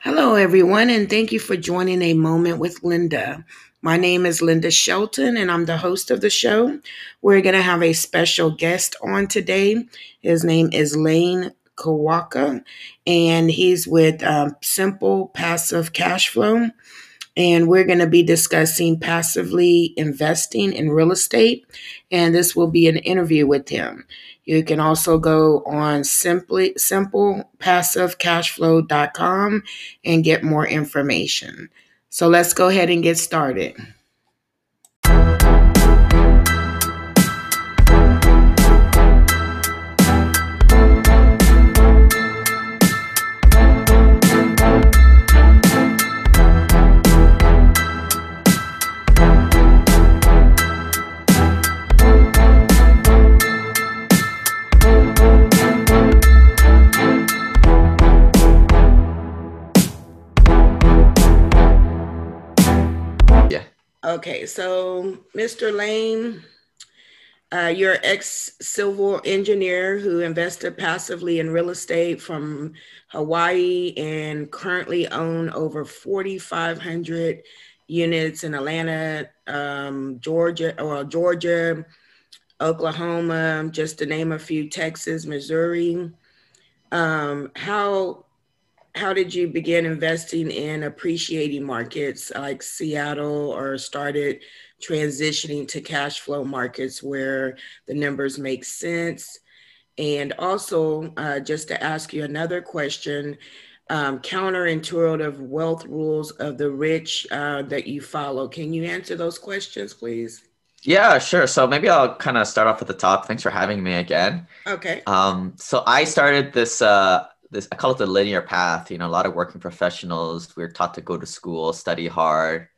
Hello, everyone, and thank you for joining A Moment with Lynda. My name is Lynda Shelton, and I'm the host of the show. We're going to have a special guest on today. His name is Lane Kawaoka, and he's with um, Simple Passive Cash Flow and we're going to be discussing passively investing in real estate. And this will be an interview with him. You can also go on simply simplepassivecashflow.com and get more information. So let's go ahead and get started. Okay, so Mr. Lane, uh, you're ex civil engineer who invested passively in real estate from Hawaii and currently own over 4,500 units in Atlanta, um, Georgia, or Georgia, Oklahoma, just to name a few, Texas, Missouri. Um, how how did you begin investing in appreciating markets like Seattle or started transitioning to cash flow markets where the numbers make sense? And also, uh, just to ask you another question, um, counterintuitive wealth rules of the rich uh, that you follow. Can you answer those questions, please? Yeah, sure. So maybe I'll kind of start off at the top. Thanks for having me again. Okay. Um, so I started this uh, this I call it the linear path. You know, a lot of working professionals, we're taught to go to school, study hard,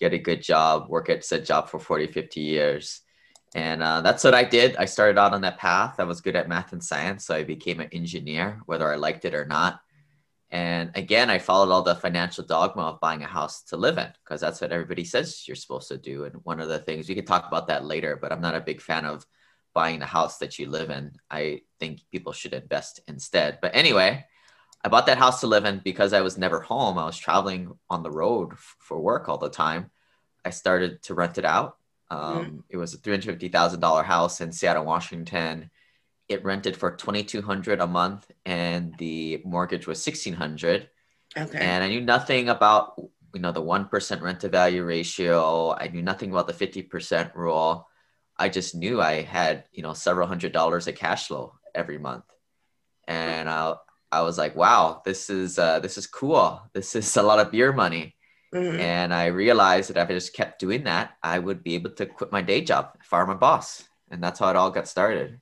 get a good job, work at said job for 40, 50 years. And uh, that's what I did. I started out on that path. I was good at math and science, so I became an engineer, whether I liked it or not. And again, I followed all the financial dogma of buying a house to live in because that's what everybody says you're supposed to do. And one of the things we can talk about that later, but I'm not a big fan of buying the house that you live in. I think people should invest instead. But anyway, I bought that house to live in because I was never home. I was traveling on the road f- for work all the time. I started to rent it out. Um, mm It was a $350,000 house in Seattle, Washington. It rented for 2200 a month and the mortgage was 1600 Okay. And I knew nothing about, you know, the 1% rent to value ratio. I knew nothing about the 50% rule. I just knew I had, you know, several hundred dollars of cash flow every month. And I, I was like, wow, this is, uh, this is cool. This is a lot of beer money. Mm-hmm. And I realized that if I just kept doing that, I would be able to quit my day job, fire my boss. And that's how it all got started.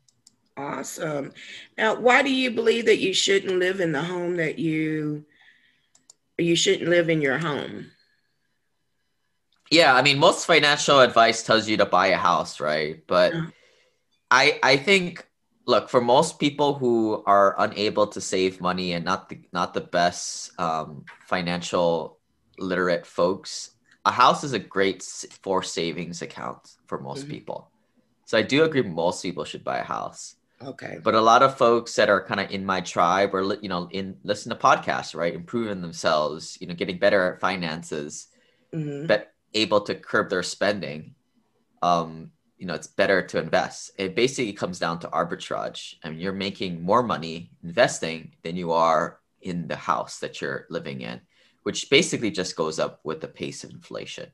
Awesome. Now, why do you believe that you shouldn't live in the home that you, you shouldn't live in your home? Yeah, I mean, most financial advice tells you to buy a house, right? But yeah. I I think look for most people who are unable to save money and not the not the best um, financial literate folks, a house is a great for savings account for most mm-hmm. people. So I do agree most people should buy a house. Okay. But a lot of folks that are kind of in my tribe or you know in listen to podcasts, right, improving themselves, you know, getting better at finances, mm-hmm. but able to curb their spending, um, you know, it's better to invest. It basically comes down to arbitrage. I mean, you're making more money investing than you are in the house that you're living in, which basically just goes up with the pace of inflation.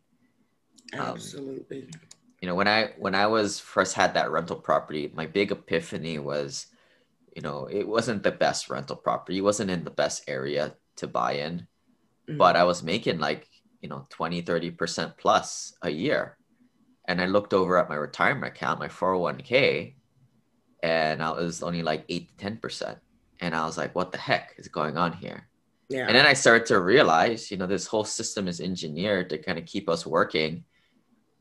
Um, Absolutely. Um, you know, when I when I was first had that rental property, my big epiphany was, you know, it wasn't the best rental property. It wasn't in the best area to buy in, mm-hmm. but I was making like you know 20 30% plus a year. And i looked over at my retirement account my 401k and i was only like 8 to 10% and i was like what the heck is going on here? Yeah. and then i started to realize you know this whole system is engineered to kind of keep us working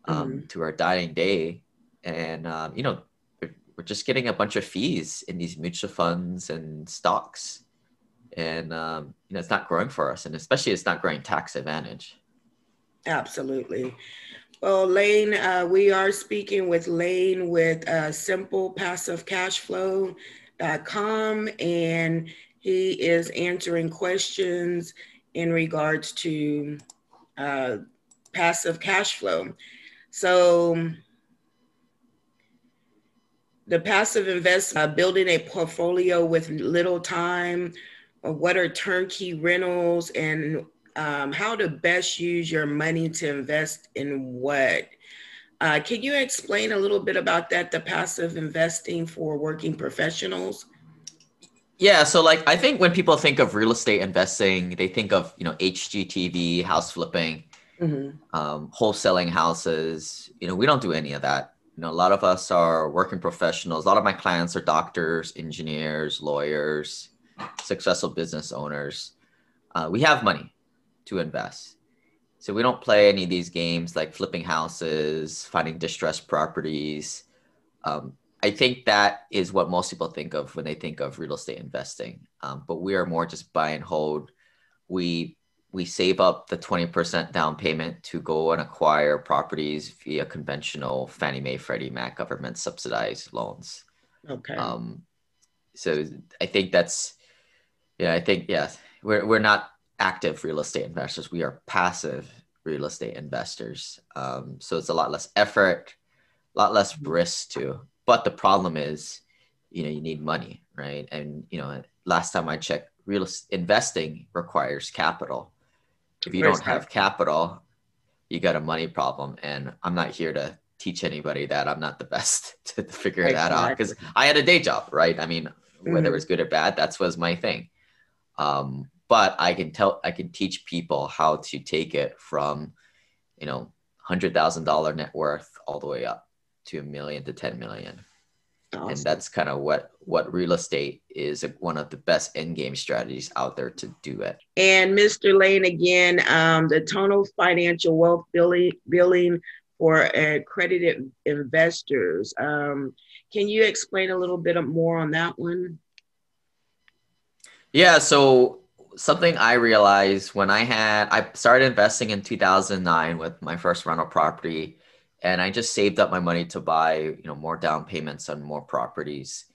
um, mm-hmm. to our dying day. And um, you know we're just getting a bunch of fees in these mutual funds and stocks. And um, you know it's not growing for us and especially it's not growing tax advantage Absolutely. Well, Lane, uh, we are speaking with Lane with uh, simplepassivecashflow.com, and he is answering questions in regards to uh, passive cash flow. So the passive invest uh, building a portfolio with little time what are turnkey rentals and um, how to best use your money to invest in what uh, can you explain a little bit about that the passive investing for working professionals yeah so like i think when people think of real estate investing they think of you know hgtv house flipping mm-hmm. um, wholesaling houses you know we don't do any of that you know, a lot of us are working professionals. A lot of my clients are doctors, engineers, lawyers, successful business owners. Uh, we have money to invest. So we don't play any of these games like flipping houses, finding distressed properties. Um, I think that is what most people think of when they think of real estate investing. Um, but we are more just buy and hold. We we save up the 20% down payment to go and acquire properties via conventional Fannie Mae, Freddie Mac government subsidized loans. Okay. Um, so I think that's, yeah, I think, yeah, we're, we're not active real estate investors. We are passive real estate investors. Um, so it's a lot less effort, a lot less mm-hmm. risk too. But the problem is, you know, you need money, right? And, you know, last time I checked, real investing requires capital if you don't have capital, you got a money problem. And I'm not here to teach anybody that. I'm not the best to figure exactly. that out because I had a day job, right? I mean, whether mm-hmm. it was good or bad, that's was my thing. Um, but I can tell, I can teach people how to take it from, you know, hundred thousand dollar net worth all the way up to a million to 10 million. Awesome. And that's kind of what what real estate is one of the best end game strategies out there to do it. And Mr. Lane, again, um, the total financial wealth billing, billing for accredited investors. Um, can you explain a little bit more on that one? Yeah, so something I realized when I had I started investing in 2009 with my first rental property and I just saved up my money to buy, you know, more down payments on more properties.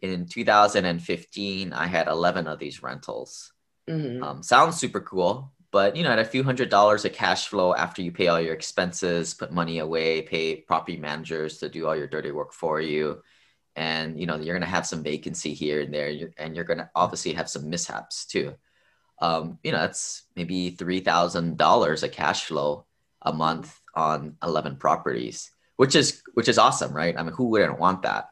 In 2015, I had 11 of these rentals. Mm-hmm. Um, sounds super cool, but you know, at a few hundred dollars of cash flow after you pay all your expenses, put money away, pay property managers to do all your dirty work for you, and you know, you're gonna have some vacancy here and there, and you're gonna obviously have some mishaps too. Um, you know, that's maybe three thousand dollars of cash flow a month on 11 properties, which is which is awesome, right? I mean, who wouldn't want that?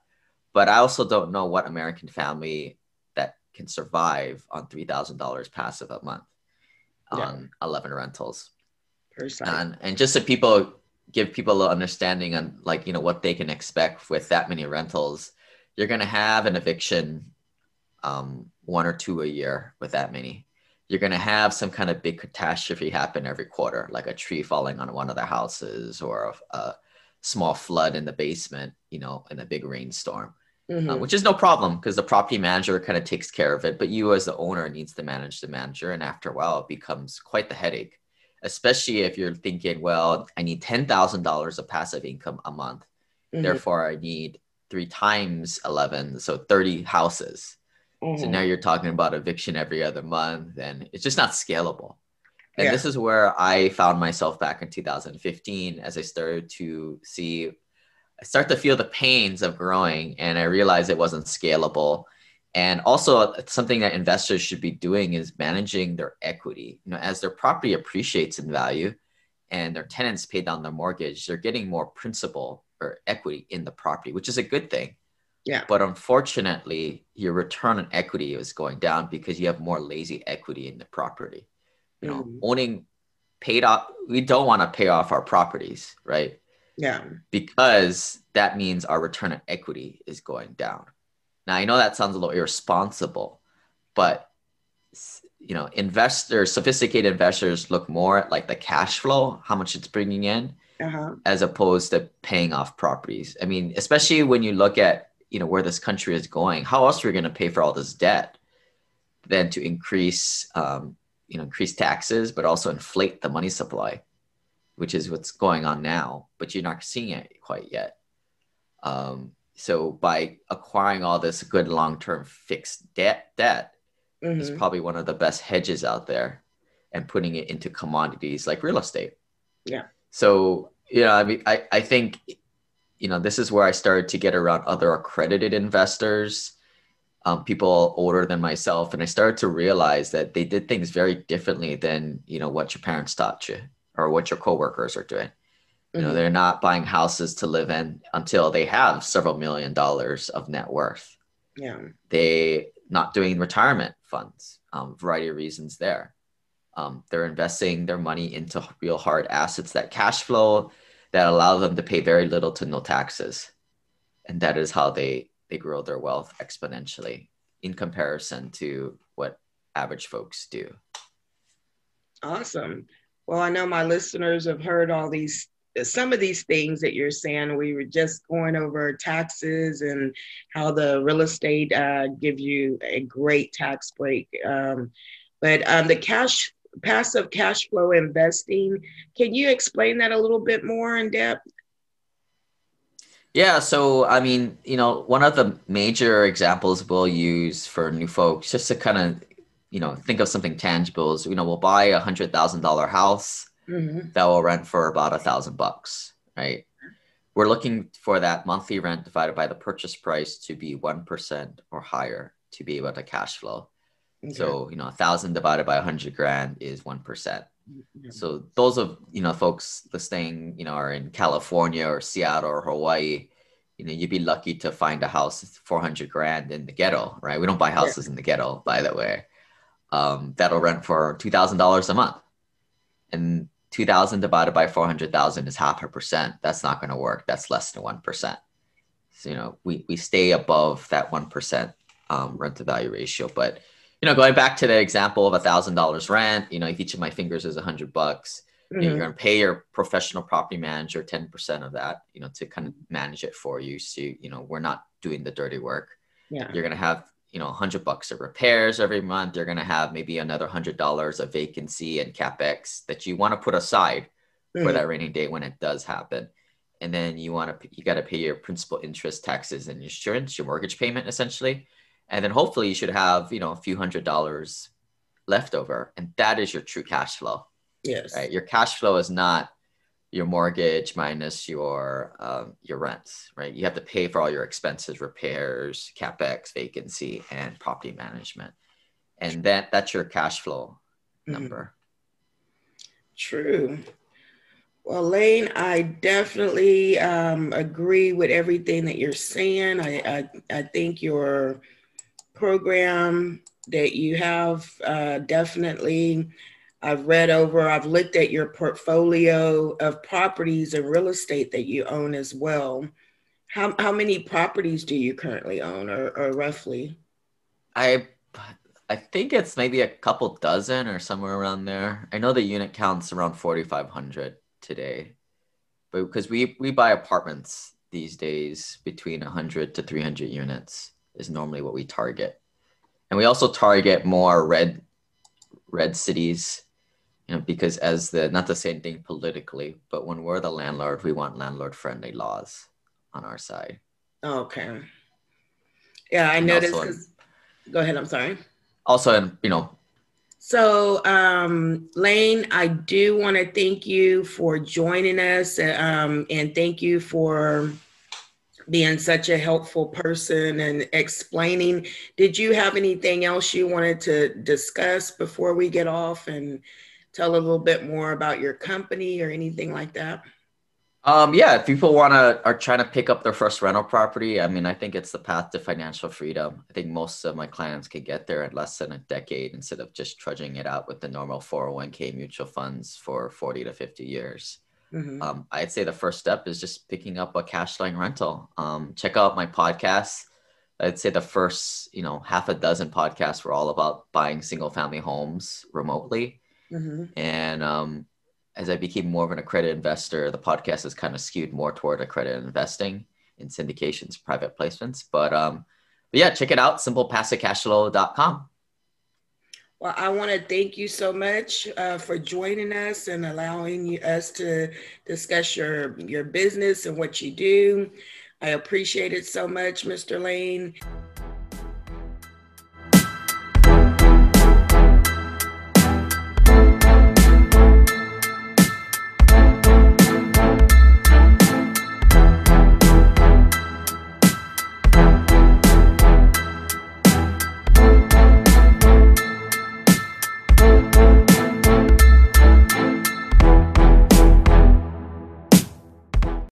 But I also don't know what American family that can survive on $3,000 passive a month yeah. on 11 rentals. And, and just so people give people a little understanding on like, you know, what they can expect with that many rentals, you're going to have an eviction um, one or two a year with that many you're going to have some kind of big catastrophe happen every quarter, like a tree falling on one of the houses or a, a small flood in the basement, you know, in a big rainstorm, uh, mm-hmm. uh, which is no problem because the property manager kind of takes care of it. But you, as the owner, needs to manage the manager. And after a while, it becomes quite the headache, especially if you're thinking, well, I need $10,000 of passive income a month. Mm-hmm. Therefore, I need three times 11, so 30 houses Mm-hmm. So now you're talking about eviction every other month, and it's just not scalable. And yeah. this is where I found myself back in 2015 as I started to see, I start to feel the pains of growing, and I realized it wasn't scalable. And also, something that investors should be doing is managing their equity. You know, as their property appreciates in value, and their tenants pay down their mortgage, they're getting more principal or equity in the property, which is a good thing. Yeah. But unfortunately, your return on equity is going down because you have more lazy equity in the property. You know, mm. owning paid off, we don't want to pay off our properties, right? Yeah. Because that means our return on equity is going down. Now, I know that sounds a little irresponsible, but you know, investors, sophisticated investors look more at like the cash flow, how much it's bringing in, uh-huh. as opposed to paying off properties. I mean, especially when you look at you know where this country is going how else are we going to pay for all this debt than to increase um, you know increase taxes but also inflate the money supply which is what's going on now but you're not seeing it quite yet um, so by acquiring all this good long-term fixed debt debt mm-hmm. is probably one of the best hedges out there and putting it into commodities like real estate. Yeah. So, you know, I mean, I, I think, you know, this is where I started to get around other accredited investors, um, people older than myself. And I started to realize that they did things very differently than, you know, what your parents taught you or what your coworkers are doing. You know, mm-hmm. they're not buying houses to live in until they have several million dollars of net worth. Yeah. They not doing retirement funds, um, variety of reasons there. Um, they're investing their money into real hard assets that cash flow that allow them to pay very little to no taxes. And that is how they, they grow their wealth exponentially in comparison to what average folks do. Awesome. Well, I know my listeners have heard all these some of these things that you're saying, we were just going over taxes and how the real estate uh, give you a great tax break. Um, but um, the cash passive cash flow investing, can you explain that a little bit more in depth? Yeah, so I mean, you know, one of the major examples we'll use for new folks, just to kind of, you know, think of something tangible is, you know, we'll buy a hundred thousand dollar house mm-hmm. that will rent for about a thousand bucks, right? We're looking for that monthly rent divided by the purchase price to be 1% or higher to be able to cash flow. Okay. So, you know, a thousand divided by a hundred grand is 1%. Mm-hmm. So those of, you know, folks listening, you know, are in California or Seattle or Hawaii, you know, you'd be lucky to find a house 400 grand in the ghetto, right? We don't buy houses yeah. in the ghetto, by the way. Um, that'll rent for $2,000 a month. And 2000 divided by 400,000 is half a percent. That's not going to work. That's less than 1%. So, you know, we, we stay above that 1% um, rent to value ratio. But, you know, going back to the example of a thousand dollars rent, you know, if each of my fingers is a hundred bucks, mm-hmm. you are going to pay your professional property manager 10% of that, you know, to kind of manage it for you. So, you know, we're not doing the dirty work. Yeah. You're going to have you know a 100 bucks of repairs every month you're going to have maybe another $100 of vacancy and capex that you want to put aside mm-hmm. for that rainy day when it does happen and then you want to you got to pay your principal interest taxes and insurance your mortgage payment essentially and then hopefully you should have you know a few hundred dollars left over and that is your true cash flow yes right your cash flow is not your mortgage minus your um, your rents, right? You have to pay for all your expenses, repairs, capex, vacancy, and property management, and that that's your cash flow mm-hmm. number. True. Well, Lane, I definitely um, agree with everything that you're saying. I, I, I think your program that you have uh, definitely I've read over, I've looked at your portfolio of properties and real estate that you own as well. How, how many properties do you currently own or, or roughly? I I think it's maybe a couple dozen or somewhere around there. I know the unit count's around 4,500 today, but because we, we buy apartments these days between 100 to 300 units is normally what we target. And we also target more red red cities you know, because as the not the same thing politically, but when we're the landlord, we want landlord friendly laws on our side. Okay. Yeah, I and noticed. Also, go ahead. I'm sorry. Also, you know. So, um, Lane, I do want to thank you for joining us, um, and thank you for being such a helpful person and explaining. Did you have anything else you wanted to discuss before we get off and tell a little bit more about your company or anything like that? Um, yeah, if people want to are trying to pick up their first rental property, I mean, I think it's the path to financial freedom. I think most of my clients can get there in less than a decade instead of just trudging it out with the normal 401k mutual funds for 40 to 50 years. Mm-hmm. Um, I'd say the first step is just picking up a cash flowing rental. Um, check out my podcast. I'd say the first, you know, half a dozen podcasts were all about buying single family homes remotely. Mm-hmm. And um, as I became more of an accredited investor, the podcast is kind of skewed more toward accredited investing in syndications, private placements. But, um, but yeah, check it out, simplepassivecashflow.com. Well, I want to thank you so much uh, for joining us and allowing us to discuss your, your business and what you do. I appreciate it so much, Mr. Lane.